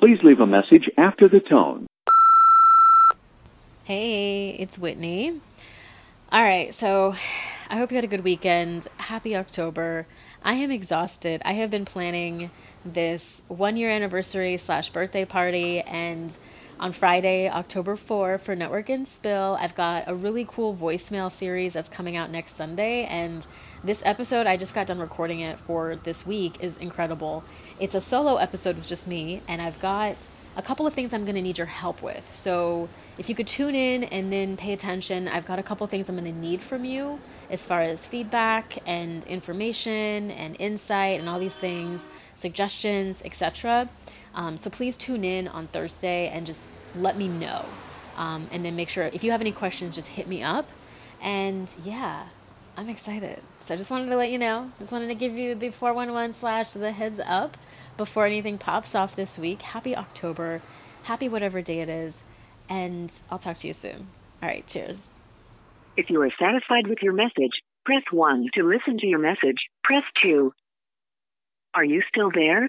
Please leave a message after the tone. Hey, it's Whitney. All right, so I hope you had a good weekend. Happy October. I am exhausted. I have been planning this one year anniversary slash birthday party and on Friday, October 4 for Network and Spill. I've got a really cool voicemail series that's coming out next Sunday and this episode I just got done recording it for this week is incredible. It's a solo episode with just me and I've got a couple of things I'm going to need your help with. So, if you could tune in and then pay attention, I've got a couple things I'm going to need from you as far as feedback and information and insight and all these things, suggestions, etc. Um, so please tune in on Thursday and just let me know. Um, and then make sure if you have any questions, just hit me up. And yeah, I'm excited. So I just wanted to let you know. Just wanted to give you the 411 slash the heads up before anything pops off this week. Happy October. Happy whatever day it is. And I'll talk to you soon. All right, cheers. If you are satisfied with your message, press 1 to listen to your message. Press 2. Are you still there?